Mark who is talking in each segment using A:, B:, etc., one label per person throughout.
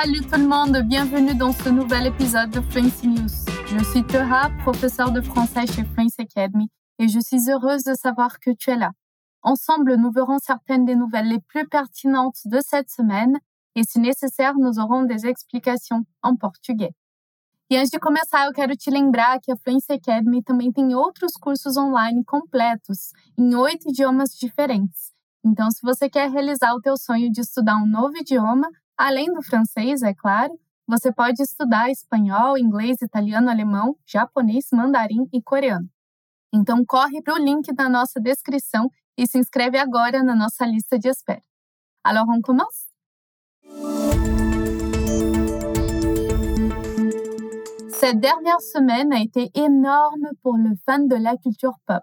A: Salut tout le monde, bienvenue dans ce nouvel épisode de Fluency News. Je suis Teha, professeure de français chez Fluency Academy, et je suis heureuse de savoir que tu es là. Ensemble, nous verrons certaines des nouvelles les plus pertinentes de cette semaine, e se necessário, nous aurons des explications en português. E antes de começar, eu quero te lembrar que a Fluency Academy também tem outros cursos online completos, em oito idiomas diferentes. Então, se você quer realizar o teu sonho de estudar um novo idioma, além do francês, é claro, você pode estudar espanhol, inglês, italiano, alemão, japonês, mandarim e coreano. Então, corre para o link da nossa descrição e se inscreve agora na nossa lista de espera. Alors, on commence? Cette dernière semaine a été énorme pour le fan de la culture pop.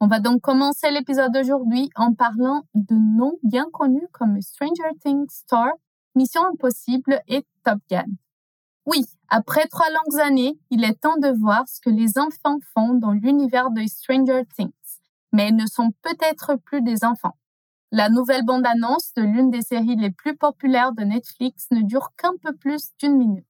A: On va donc commencer l'épisode d'aujourd'hui en parlant de noms bien connus comme Stranger Things Star, Mission Impossible et Top Gun. Oui, après trois longues années, il est temps de voir ce que les enfants font dans l'univers de Stranger Things. Mais ils ne sont peut-être plus des enfants. La nouvelle bande-annonce de l'une des séries les plus populaires de Netflix ne dure qu'un peu plus d'une minute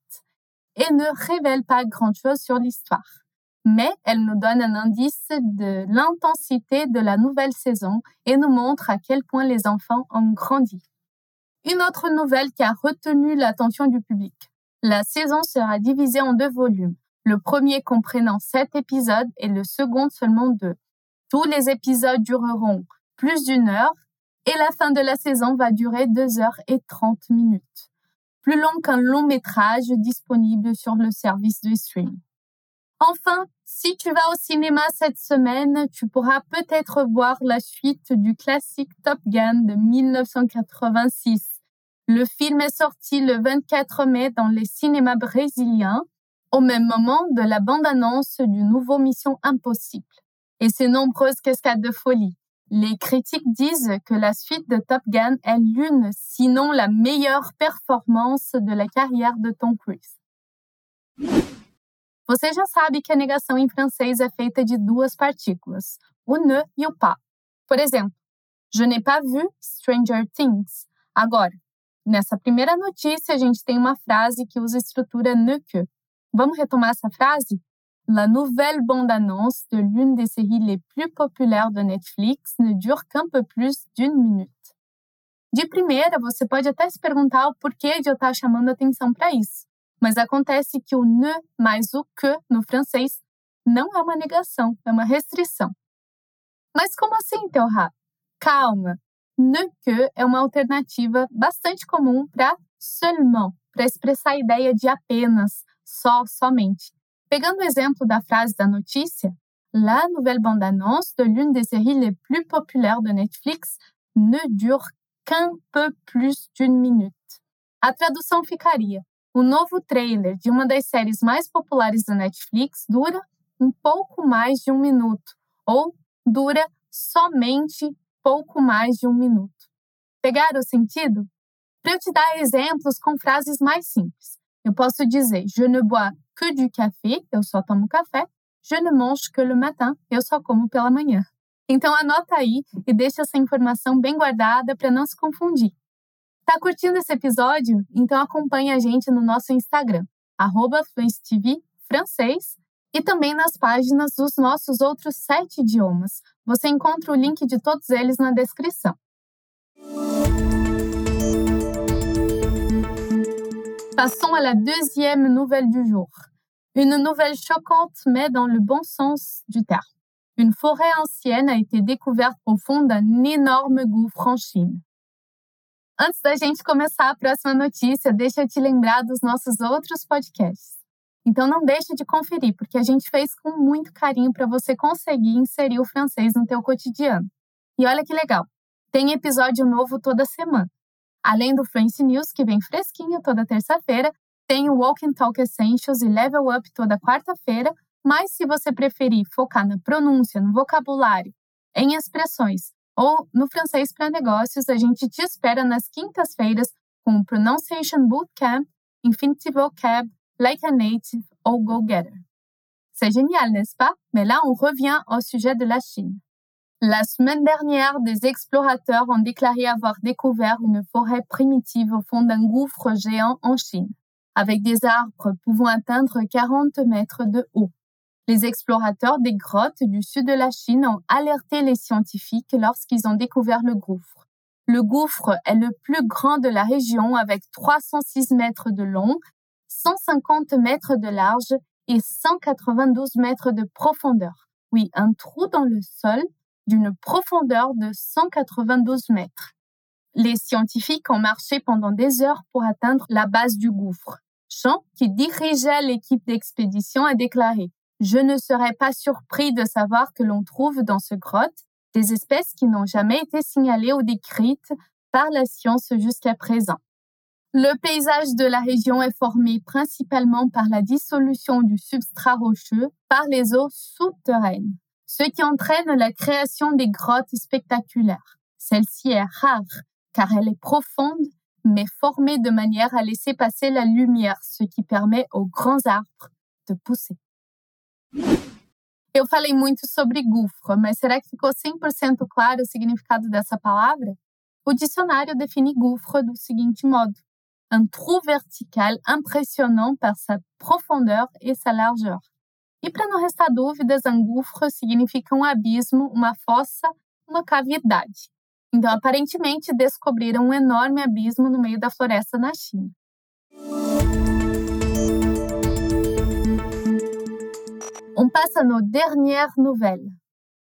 A: et ne révèle pas grand-chose sur l'histoire mais elle nous donne un indice de l'intensité de la nouvelle saison et nous montre à quel point les enfants ont grandi. Une autre nouvelle qui a retenu l'attention du public. La saison sera divisée en deux volumes, le premier comprenant sept épisodes et le second seulement deux. Tous les épisodes dureront plus d'une heure et la fin de la saison va durer deux heures et trente minutes. Plus long qu'un long métrage disponible sur le service de streaming. Enfin, si tu vas au cinéma cette semaine, tu pourras peut-être voir la suite du classique Top Gun de 1986. Le film est sorti le 24 mai dans les cinémas brésiliens, au même moment de la bande-annonce du nouveau Mission Impossible. Et ses nombreuses cascades de folie. Les critiques disent que la suite de Top Gun est l'une, sinon la meilleure performance de la carrière de Tom Cruise. Você já que a negação em francês é feita de duas partículas, o ne e o pas. Por exemplo, je n'ai pas vu Stranger Things. Agora, nessa primeira notícia, a gente tem uma frase que usa a estrutura que. Vamos retomar essa frase? La nouvelle bande-annonce de l'une des séries les plus populaires de Netflix ne dure qu'un peu plus d'une minute. De primeira, você pode até se perguntar o porquê de eu estar chamando atenção para isso. Mas acontece que o ne mais o que no francês não é uma negação, é uma restrição. Mas como assim, Teorá? Calma. Ne que é uma alternativa bastante comum para seulement, para expressar a ideia de apenas, só, somente. Pegando o exemplo da frase da notícia, la nouvelle bande-annonce de l'une des séries les plus populaires de Netflix ne dure qu'un peu plus d'une minute. A tradução ficaria: o novo trailer de uma das séries mais populares da Netflix dura um pouco mais de um minuto, ou dura somente pouco mais de um minuto. Pegaram o sentido? Para eu te dar exemplos com frases mais simples, eu posso dizer Je ne bois que du café, eu só tomo café. Je ne mange que le matin, eu só como pela manhã. Então anota aí e deixa essa informação bem guardada para não se confundir. Tá curtindo esse episódio? Então acompanhe a gente no nosso Instagram, arroba francês, e também nas páginas dos nossos outros sete idiomas. Você encontra o link de todos eles na descrição. Passons à la deuxième nouvelle du jour. Une nouvelle choquante mais dans le bon sens du terme. Une forêt ancienne a été découverte au fond d'un énorme gouffre en Chine. Antes da gente começar a próxima notícia, deixa eu te lembrar dos nossos outros podcasts. Então não deixe de conferir, porque a gente fez com muito carinho para você conseguir inserir o francês no teu cotidiano. E olha que legal, tem episódio novo toda semana. Além do Fluency News, que vem fresquinho toda terça-feira, tem o Walk and Talk Essentials e Level Up toda quarta-feira, mas se você preferir focar na pronúncia, no vocabulário, em expressões ou no francês para negócios, a gente te espera nas quintas-feiras com o Pronunciation Bootcamp, Infinity Vocab, Like a Native ou Go Getter. C'est génial, n'est-ce pas? Mais là, on revient au sujet de la Chine. La semaine dernière, des explorateurs ont déclaré avoir découvert une forêt primitive au fond d'un gouffre géant en Chine, avec des arbres pouvant atteindre 40 mètres de haut. Les explorateurs des grottes du sud de la Chine ont alerté les scientifiques lorsqu'ils ont découvert le gouffre. Le gouffre est le plus grand de la région avec 306 mètres de long, 150 mètres de large et 192 mètres de profondeur. Oui, un trou dans le sol d'une profondeur de 192 mètres. Les scientifiques ont marché pendant des heures pour atteindre la base du gouffre. Jean, qui dirigeait l'équipe d'expédition, a déclaré Je ne serais pas surpris de savoir que l'on trouve dans ce grotte des espèces qui n'ont jamais été signalées ou décrites par la science jusqu'à présent. Le paysage de la région est formé principalement par la dissolution du substrat rocheux par les eaux souterraines ce qui entraîne la création des grottes spectaculaires. Celle-ci est rare car elle est profonde mais formée de manière à laisser passer la lumière, ce qui permet aux grands arbres de pousser. Eu falei muito sobre gufro, mas será que ficou 100% claro o significado dessa palavra? O dicionário define gouffre do seguinte modo: un trou vertical impressionnant par sa profondeur et sa largeur. E para não restar dúvidas, angufro significa um abismo, uma fossa, uma cavidade. Então, aparentemente, descobriram um enorme abismo no meio da floresta na China. On passe à nos dernières nouvelles.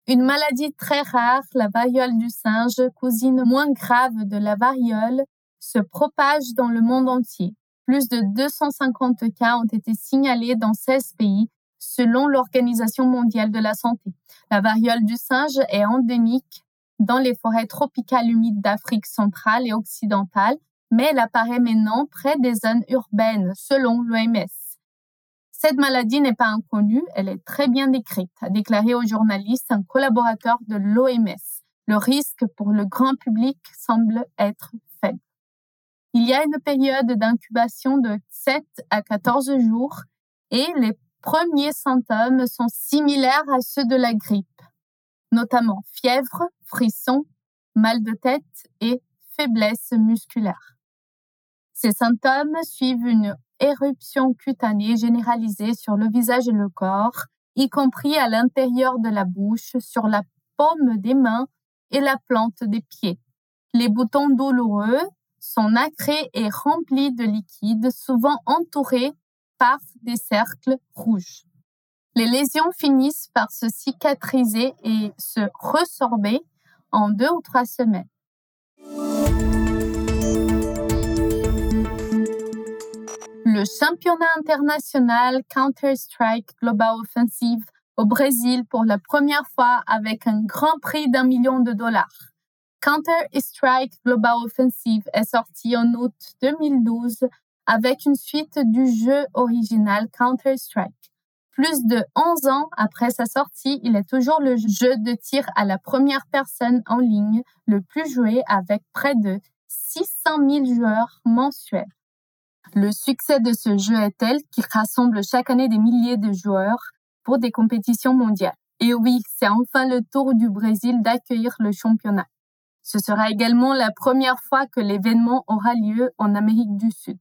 A: Une maladie très rare, la variole du singe, cousine moins grave de la variole, se propage dans le monde entier. Plus de 250 cas ont été signalés dans 16 pays, selon l'Organisation mondiale de la santé. La variole du singe est endémique dans les forêts tropicales humides d'Afrique centrale et occidentale, mais elle apparaît maintenant près des zones urbaines, selon l'OMS. Cette maladie n'est pas inconnue, elle est très bien décrite, a déclaré aux journalistes un collaborateur de l'OMS. Le risque pour le grand public semble être. Il y a une période d'incubation de 7 à 14 jours et les premiers symptômes sont similaires à ceux de la grippe, notamment fièvre, frissons, mal de tête et faiblesse musculaire. Ces symptômes suivent une éruption cutanée généralisée sur le visage et le corps, y compris à l'intérieur de la bouche, sur la paume des mains et la plante des pieds. Les boutons douloureux sont nacrés et remplis de liquide, souvent entourés par des cercles rouges. Les lésions finissent par se cicatriser et se ressorber en deux ou trois semaines. Le championnat international Counter-Strike Global Offensive au Brésil pour la première fois avec un grand prix d'un million de dollars. Counter-Strike Global Offensive est sorti en août 2012 avec une suite du jeu original Counter-Strike. Plus de 11 ans après sa sortie, il est toujours le jeu de tir à la première personne en ligne le plus joué avec près de 600 000 joueurs mensuels. Le succès de ce jeu est tel qu'il rassemble chaque année des milliers de joueurs pour des compétitions mondiales. Et oui, c'est enfin le tour du Brésil d'accueillir le championnat. Ce sera également la première fois que l'événement aura lieu en Amérique du Sud.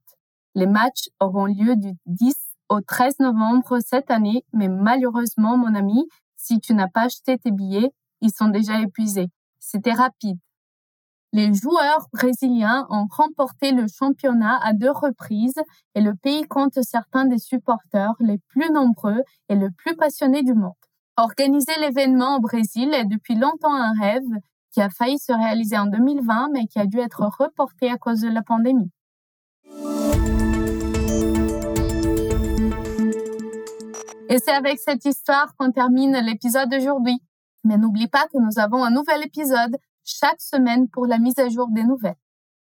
A: Les matchs auront lieu du 10 au 13 novembre cette année, mais malheureusement, mon ami, si tu n'as pas acheté tes billets, ils sont déjà épuisés. C'était rapide. Les joueurs brésiliens ont remporté le championnat à deux reprises et le pays compte certains des supporters les plus nombreux et les plus passionnés du monde. Organiser l'événement au Brésil est depuis longtemps un rêve qui a failli se réaliser en 2020 mais qui a dû être reporté à cause de la pandémie. Et c'est avec cette histoire qu'on termine l'épisode d'aujourd'hui. Mais n'oublie pas que nous avons un nouvel épisode chaque semaine pour la mise à jour des nouvelles.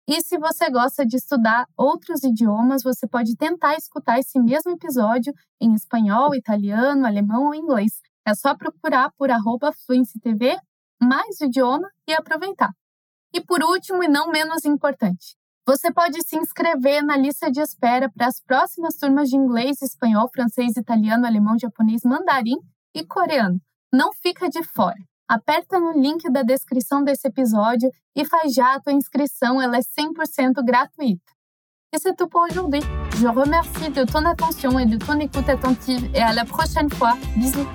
A: E se você gosta de estudar outros idiomas, você pode tentar escutar esse mesmo episódio em espanhol, italiano, alemão ou inglês. É só procurar por arroba mais o idioma e aproveitar. E por último e não menos importante, você pode se inscrever na lista de espera para as próximas turmas de inglês, espanhol, francês, italiano, alemão, japonês, mandarim e coreano. Não fica de fora. aperta no link da descrição desse episódio e faz já a tua inscrição, ela é 100% gratuita. Et c'est tout pour aujourd'hui. Je remercie de ton attention et de ton écoute attentive et à la prochaine fois. Bisous